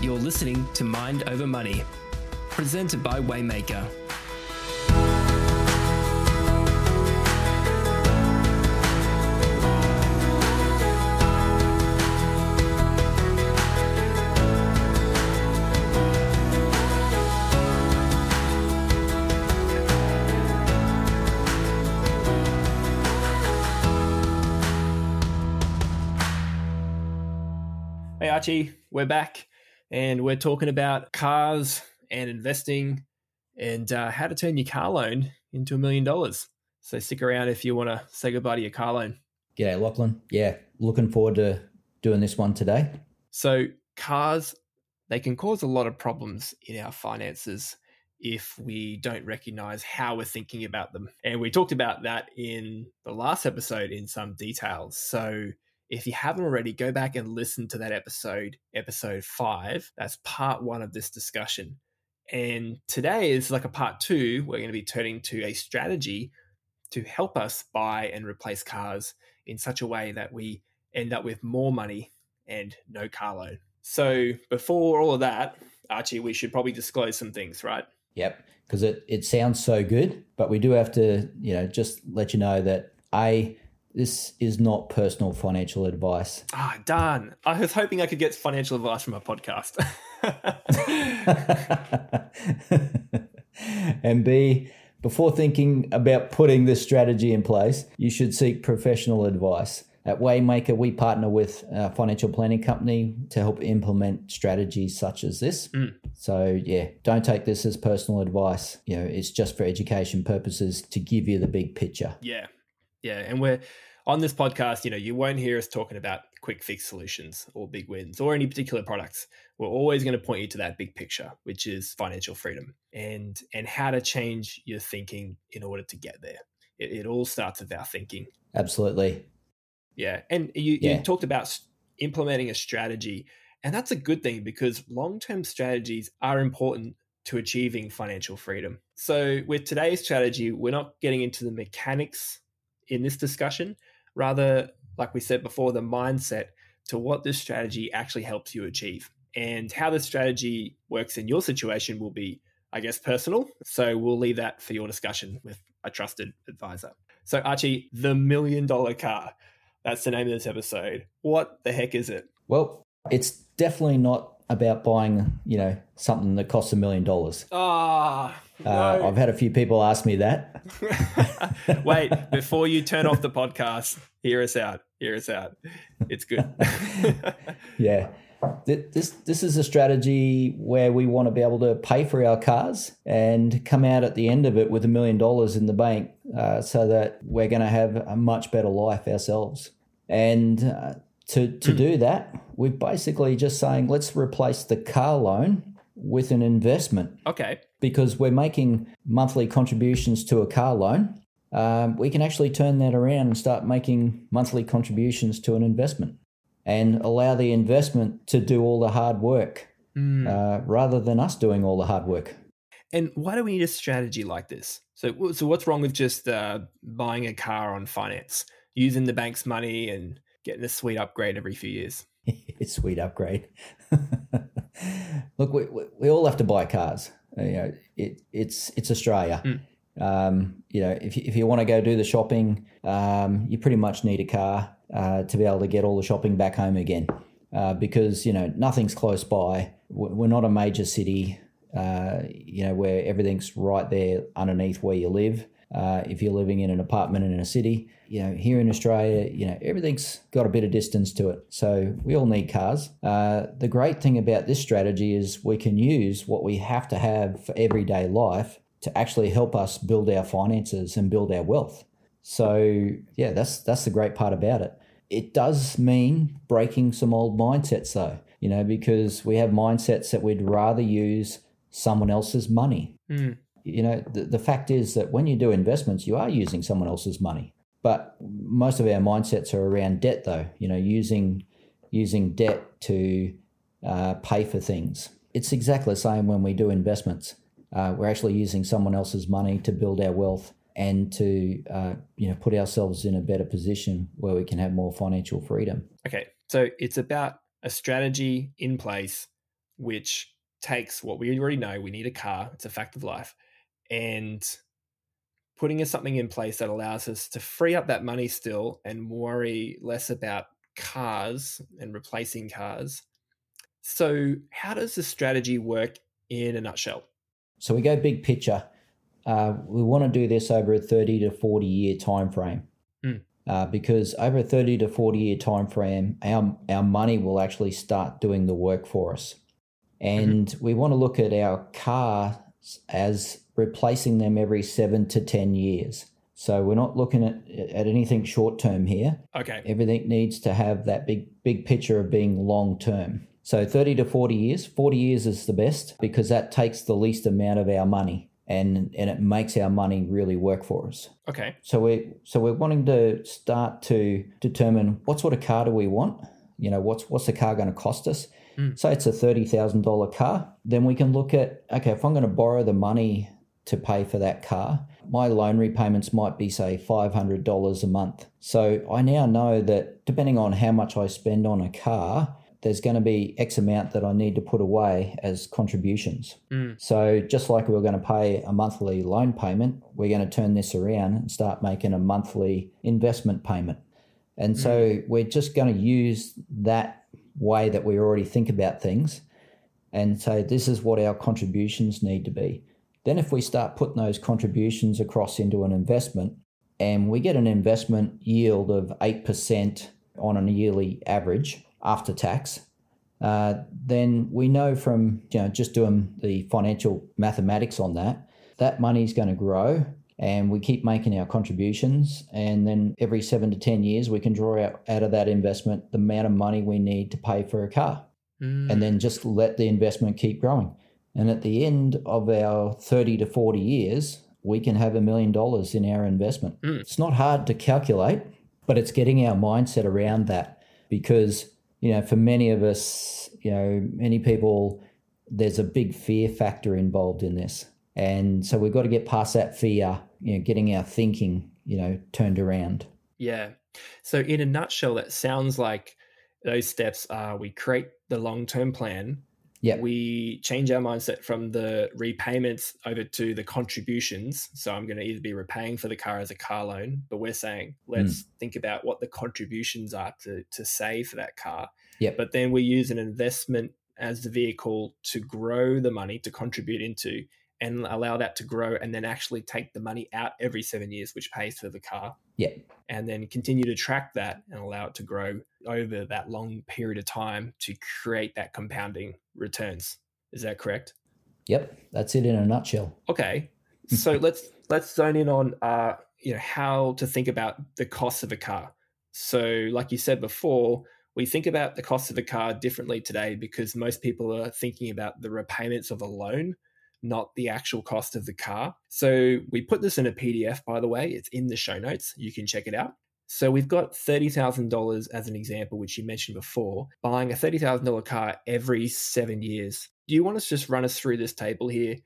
You're listening to Mind Over Money, presented by Waymaker. Hey Archie, we're back and we're talking about cars and investing and uh, how to turn your car loan into a million dollars. So stick around if you want to say goodbye to your car loan. G'day, Lachlan. Yeah, looking forward to doing this one today. So cars, they can cause a lot of problems in our finances if we don't recognize how we're thinking about them. And we talked about that in the last episode in some details. So if you haven't already, go back and listen to that episode, episode five. That's part one of this discussion. And today is like a part two. We're going to be turning to a strategy to help us buy and replace cars in such a way that we end up with more money and no car loan. So before all of that, Archie, we should probably disclose some things, right? Yep, because it, it sounds so good, but we do have to, you know, just let you know that A, this is not personal financial advice. Ah, darn. I was hoping I could get financial advice from a podcast. and B, before thinking about putting this strategy in place, you should seek professional advice. At Waymaker, we partner with a financial planning company to help implement strategies such as this. Mm. So, yeah, don't take this as personal advice. You know, it's just for education purposes to give you the big picture. Yeah. Yeah. And we're on this podcast, you know, you won't hear us talking about quick fix solutions or big wins or any particular products. We're always going to point you to that big picture, which is financial freedom and and how to change your thinking in order to get there. It, it all starts with our thinking. Absolutely. Yeah. And you, Yeah. you talked about implementing a strategy, and that's a good thing because long term strategies are important to achieving financial freedom. So, with today's strategy, we're not getting into the mechanics in this discussion, rather, like we said before, the mindset to what this strategy actually helps you achieve. And how the strategy works in your situation will be, I guess, personal. So, we'll leave that for your discussion with a trusted advisor. So, Archie, the million dollar car. That's the name of this episode. What the heck is it? Well, it's definitely not about buying, you know, something that costs a million dollars. Ah, Uh, I've had a few people ask me that. Wait, before you turn off the podcast, hear us out. Hear us out. It's good. Yeah. This this is a strategy where we want to be able to pay for our cars and come out at the end of it with a million dollars in the bank, uh, so that we're going to have a much better life ourselves. And uh, to to do that, we're basically just saying let's replace the car loan with an investment okay. because we're making monthly contributions to a car loan. Um, we can actually turn that around and start making monthly contributions to an investment and allow the investment to do all the hard work Hmm. uh, rather than us doing all the hard work. And why do we need a strategy like this? So, so what's wrong with just uh, buying a car on finance, using the bank's money, and getting a sweet upgrade every few years? it's sweet upgrade. Look, we, we, we all have to buy cars. Uh, You know, it, it's it's Australia. Mm. Um, you know, if you, if you want to go do the shopping, um, you pretty much need a car uh, to be able to get all the shopping back home again. Uh, because you know nothing's close by. We're not a major city. Uh, you know where everything's right there underneath where you live. Uh, if you're living in an apartment in a city, you know here in Australia, you know everything's got a bit of distance to it. So we all need cars. Uh, the great thing about this strategy is we can use what we have to have for everyday life to actually help us build our finances and build our wealth. So yeah, that's that's the great part about it. It does mean breaking some old mindsets though, you know, because we have mindsets that we'd rather use someone else's money. Hmm. You know, the, the fact is that when you do investments, you are using someone else's money. But most of our mindsets are around debt though, you know, using using debt to uh, pay for things. It's exactly the same when we do investments. Uh, we're actually using someone else's money to build our wealth and to uh, you know put ourselves in a better position where we can have more financial freedom. Okay. So it's about a strategy in place which takes what we already know we need a car, it's a fact of life, and putting something in place that allows us to free up that money still and worry less about cars and replacing cars. So, how does the strategy work in a nutshell? So, we go big picture. Uh, we want to do this over a 30 to 40 year time frame. Mm. Uh, because over a 30 to 40 year time frame, our, our money will actually start doing the work for us. And mm-hmm. we want to look at our cars as replacing them every seven to 10 years. So we're not looking at, at anything short term here. Okay. Everything needs to have that big big picture of being long term. So 30 to 40 years. 40 years is the best because that takes the least amount of our money and and it makes our money really work for us. Okay. So we so we're wanting to start to determine what sort of car do we want? You know, what's what's the car going to cost us? Mm. Say it's a $30,000 car, then we can look at okay, if I'm going to borrow the money to pay for that car, my loan repayments might be, say, $500 a month. So I now know that depending on how much I spend on a car, there's going to be X amount that I need to put away as contributions. Mm. So just like we are going to pay a monthly loan payment, we're going to turn this around and start making a monthly investment payment. And mm. so we're just going to use that way that we already think about things and say this is what our contributions need to be. Then, if we start putting those contributions across into an investment and we get an investment yield of 8% on a yearly average after tax, uh, then we know from you know just doing the financial mathematics on that that money is going to grow and we keep making our contributions and then every seven to ten years we can draw out, out of that investment the amount of money we need to pay for a car mm. and then just let the investment keep growing and at the end of our 30 to 40 years, we can have a million dollars in our investment. Mm. It's not hard to calculate, but it's getting our mindset around that because, you know, for many of us, you know, many people, there's a big fear factor involved in this. And so we've got to get past that fear, you know, getting our thinking, you know, turned around. Yeah. So, in a nutshell, that sounds like those steps are we create the long term plan, yeah. We change our mindset from the repayments over to the contributions. So I'm going to either be repaying for the car as a car loan, but we're saying let's mm. think about what the contributions are to to save for that car. Yeah. But then we use an investment as the vehicle to grow the money to contribute into and allow that to grow and then actually take the money out every seven years, which pays for the car. Yeah. And then continue to track that and allow it to grow over that long period of time to create that compounding returns. Is that correct? Yep. That's it in a nutshell. Okay. So let's let's zone in on uh, you know, how to think about the cost of a car. So like you said before, we think about the cost of a car differently today because most people are thinking about the repayments of a loan not the actual cost of the car. So we put this in a PDF, by the way. It's in the show notes. You can check it out. So we've got $30,000 as an example, which you mentioned before, buying a $30,000 car every seven years. Do you want us to just run us through this table here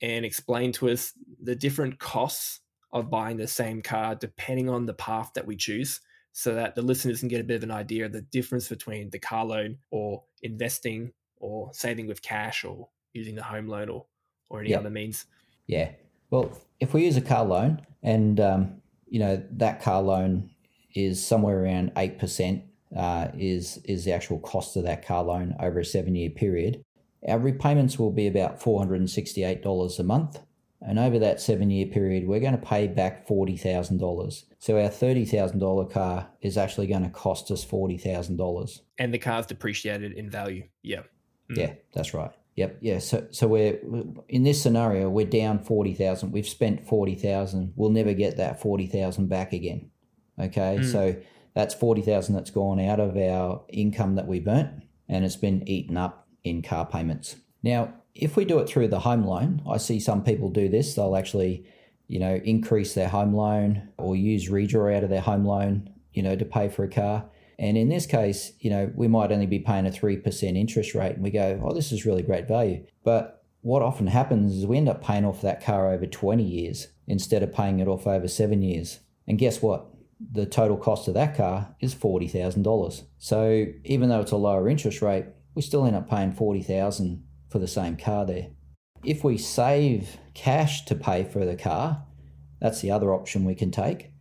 and explain to us the different costs of buying the same car depending on the path that we choose? So that the listeners can get a bit of an idea of the difference between the car loan or investing or saving with cash or using the home loan or or any yep. other means. Yeah. Well, if we use a car loan and, um, you know, that car loan is somewhere around 8% uh, is, is the actual cost of that car loan over a seven year period, our repayments will be about $468 a month. And over that seven year period, we're going to pay back $40,000. So our $30,000 car is actually going to cost us $40,000. And the car's depreciated in value. Yeah. Mm. Yeah, that's right. Yep. Yeah. So so we're in this scenario we're down forty thousand. We've spent forty thousand. We'll never get that forty thousand back again. Okay. Mm. So that's forty thousand that's gone out of our income that we burnt, and it's been eaten up in car payments. Now, if we do it through the home loan, I see some people do this. They'll actually, you know, increase their home loan or use redraw out of their home loan, you know, to pay for a car. And in this case, you know, we might only be paying a 3% interest rate and we go, oh, this is really great value. But what often happens is we end up paying off that car over 20 years instead of paying it off over seven years. And guess what? The total cost of that car is $40,000. So even though it's a lower interest rate, we still end up paying 40000 for the same car there. If we save cash to pay for the car, that's the other option we can take.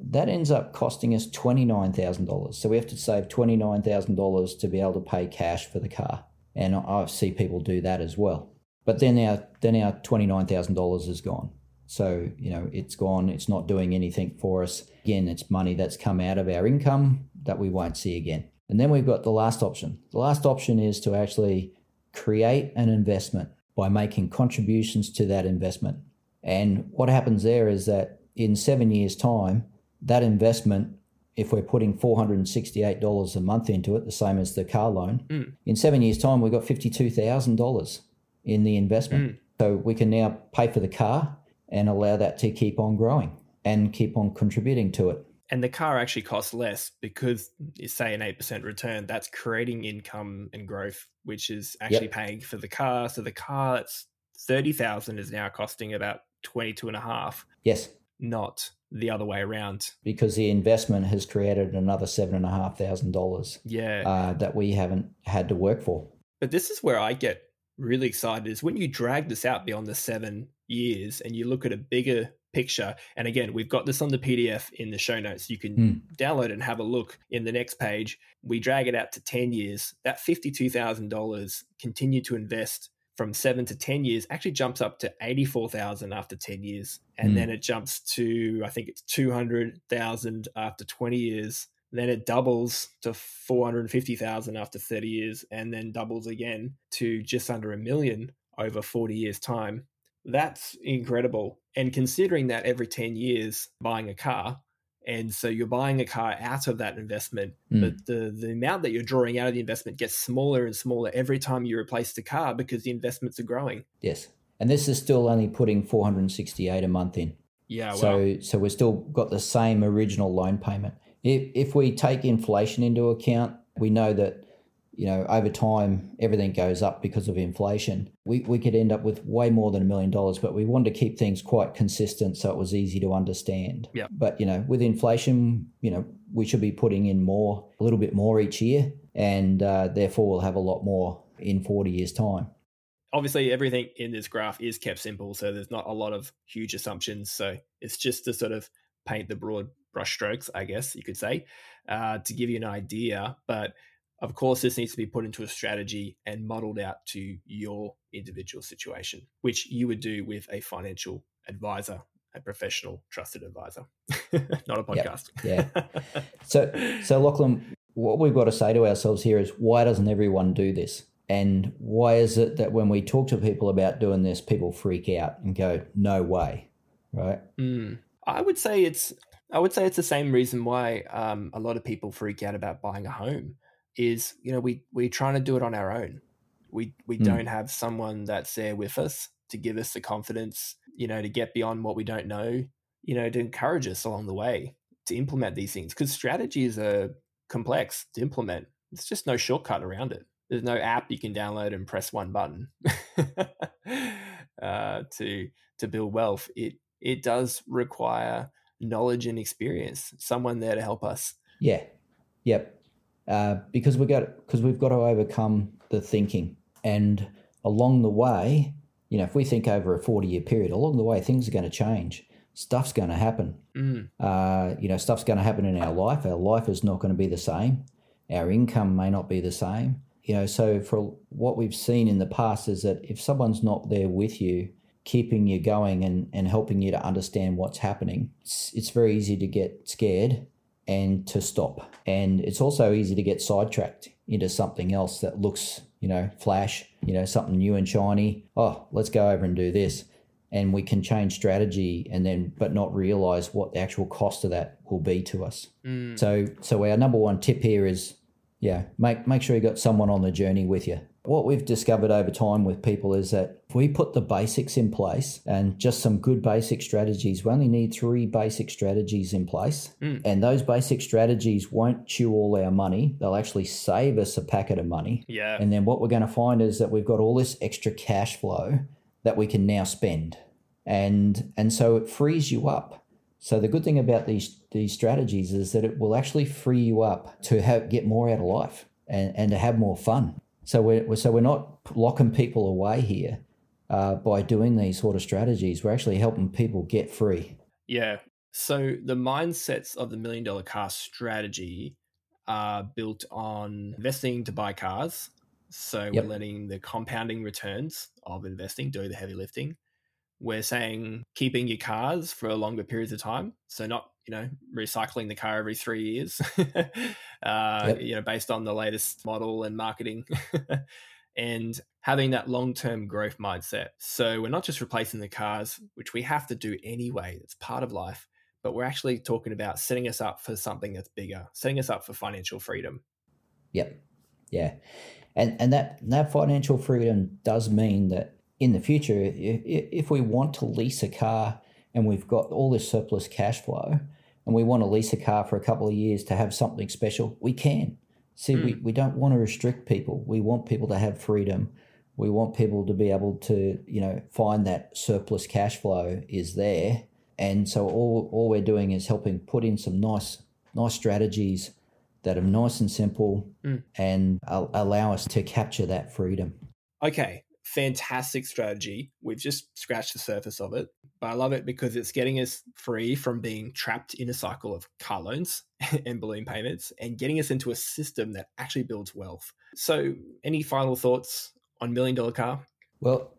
That ends up costing us $29,000. So we have to save $29,000 to be able to pay cash for the car. And I see people do that as well. But then our then our $29,000 is gone. So, you know, it's gone, it's not doing anything for us. Again, it's money that's come out of our income that we won't see again. And then we've got the last option. The last option is to actually create an investment by making contributions to that investment. And what happens there is that in seven years' time, that investment, if we're putting $468 a month into it, the same as the car loan, mm. in seven years' time, we've got $52,000 in the investment. Mm. So we can now pay for the car and allow that to keep on growing and keep on contributing to it. And the car actually costs less because, say, an 8% return, that's creating income and growth, which is actually yep. paying for the car. So the car that's 30000 is now costing about 22 and a half. Yes. Not the other way around. Because the investment has created another $7,500. Yeah. Uh, that we haven't had to work for. But this is where I get really excited is when you drag this out beyond the seven years and you look at a bigger picture. And again, we've got this on the PDF in the show notes. You can mm. download and have a look in the next page. We drag it out to 10 years. That $52,000 continue to invest from seven to 10 years actually jumps up to 84,000 after 10 years. And mm. then it jumps to, I think it's 200,000 after 20 years. Then it doubles to 450,000 after 30 years and then doubles again to just under a million over 40 years' time. That's incredible. And considering that every 10 years buying a car, and so you're buying a car out of that investment, mm. but the, the amount that you're drawing out of the investment gets smaller and smaller every time you replace the car because the investments are growing. Yes. And this is still only putting 468 a month in. Yeah. So so we've still got the same original loan payment. If if we take inflation into account, we know that you know, over time, everything goes up because of inflation. We, we could end up with way more than a million dollars, but we wanted to keep things quite consistent so it was easy to understand. Yeah. But, you know, with inflation, you know, we should be putting in more, a little bit more each year, and uh, therefore we'll have a lot more in 40 years' time. Obviously, everything in this graph is kept simple, so there's not a lot of huge assumptions. So it's just to sort of paint the broad brushstrokes, I guess you could say, uh, to give you an idea. But of course, this needs to be put into a strategy and modeled out to your individual situation, which you would do with a financial advisor, a professional trusted advisor, not a podcast. Yep. Yeah. so, so Lachlan, what we've got to say to ourselves here is why doesn't everyone do this? And why is it that when we talk to people about doing this, people freak out and go, "No way," right? Mm. I would say it's I would say it's the same reason why um, a lot of people freak out about buying a home is you know we we're trying to do it on our own. We we mm. don't have someone that's there with us to give us the confidence, you know, to get beyond what we don't know, you know, to encourage us along the way to implement these things because strategies are complex to implement. It's just no shortcut around it. There's no app you can download and press one button uh, to to build wealth. It it does require knowledge and experience, someone there to help us. Yeah. Yep. Uh, because we got because we've got to overcome the thinking, and along the way, you know, if we think over a forty year period, along the way things are going to change. Stuff's going to happen. Mm. Uh, you know, stuff's going to happen in our life. Our life is not going to be the same. Our income may not be the same. You know, so for what we've seen in the past is that if someone's not there with you, keeping you going and, and helping you to understand what's happening, it's, it's very easy to get scared and to stop. And it's also easy to get sidetracked into something else that looks, you know, flash, you know, something new and shiny. Oh, let's go over and do this. And we can change strategy and then, but not realize what the actual cost of that will be to us. Mm. So, so our number one tip here is, yeah, make make sure you got someone on the journey with you what we've discovered over time with people is that if we put the basics in place and just some good basic strategies, we only need three basic strategies in place. Mm. And those basic strategies won't chew all our money. They'll actually save us a packet of money. Yeah. And then what we're going to find is that we've got all this extra cash flow that we can now spend. And and so it frees you up. So the good thing about these these strategies is that it will actually free you up to have get more out of life and, and to have more fun. So we're so we're not locking people away here uh, by doing these sort of strategies. We're actually helping people get free. Yeah. So the mindsets of the million dollar car strategy are built on investing to buy cars. So yep. we're letting the compounding returns of investing do the heavy lifting. We're saying keeping your cars for longer periods of time. So not, you know, recycling the car every three years, uh, yep. you know, based on the latest model and marketing. and having that long term growth mindset. So we're not just replacing the cars, which we have to do anyway, it's part of life, but we're actually talking about setting us up for something that's bigger, setting us up for financial freedom. Yep. Yeah. And, and that, that financial freedom does mean that in the future, if, if we want to lease a car and we've got all this surplus cash flow and we want to lease a car for a couple of years to have something special, we can See, mm. we, we don't want to restrict people. We want people to have freedom. We want people to be able to, you know, find that surplus cash flow is there. And so all, all we're doing is helping put in some nice nice strategies that are nice and simple mm. and allow us to capture that freedom. Okay, fantastic strategy. We've just scratched the surface of it, but I love it because it's getting us free from being trapped in a cycle of car loans and balloon payments and getting us into a system that actually builds wealth. So, any final thoughts on million dollar car? Well,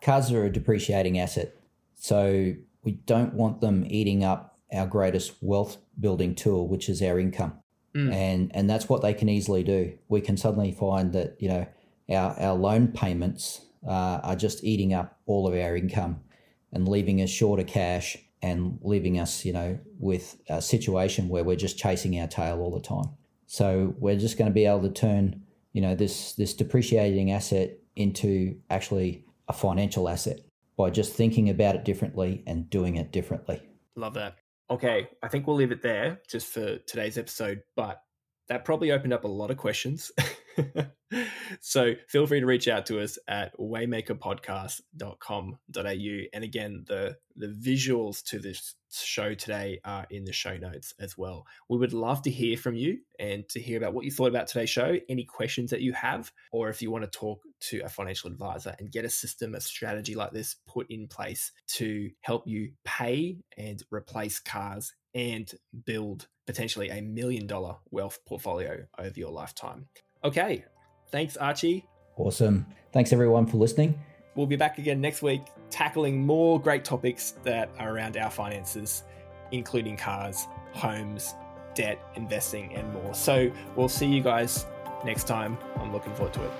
cars are a depreciating asset. So, we don't want them eating up our greatest wealth building tool, which is our income. Mm. And and that's what they can easily do. We can suddenly find that, you know, our, our loan payments uh, are just eating up all of our income and leaving us short of cash and leaving us, you know, with a situation where we're just chasing our tail all the time. So we're just going to be able to turn, you know, this this depreciating asset into actually a financial asset by just thinking about it differently and doing it differently. Love that. Okay, I think we'll leave it there just for today's episode, but that probably opened up a lot of questions. so feel free to reach out to us at waymakerpodcast.com.au. And again, the, the visuals to this show today are in the show notes as well. We would love to hear from you and to hear about what you thought about today's show, any questions that you have, or if you want to talk to a financial advisor and get a system, a strategy like this put in place to help you pay and replace cars and build potentially a million dollar wealth portfolio over your lifetime. Okay. Thanks, Archie. Awesome. Thanks, everyone, for listening. We'll be back again next week tackling more great topics that are around our finances, including cars, homes, debt, investing, and more. So we'll see you guys next time. I'm looking forward to it.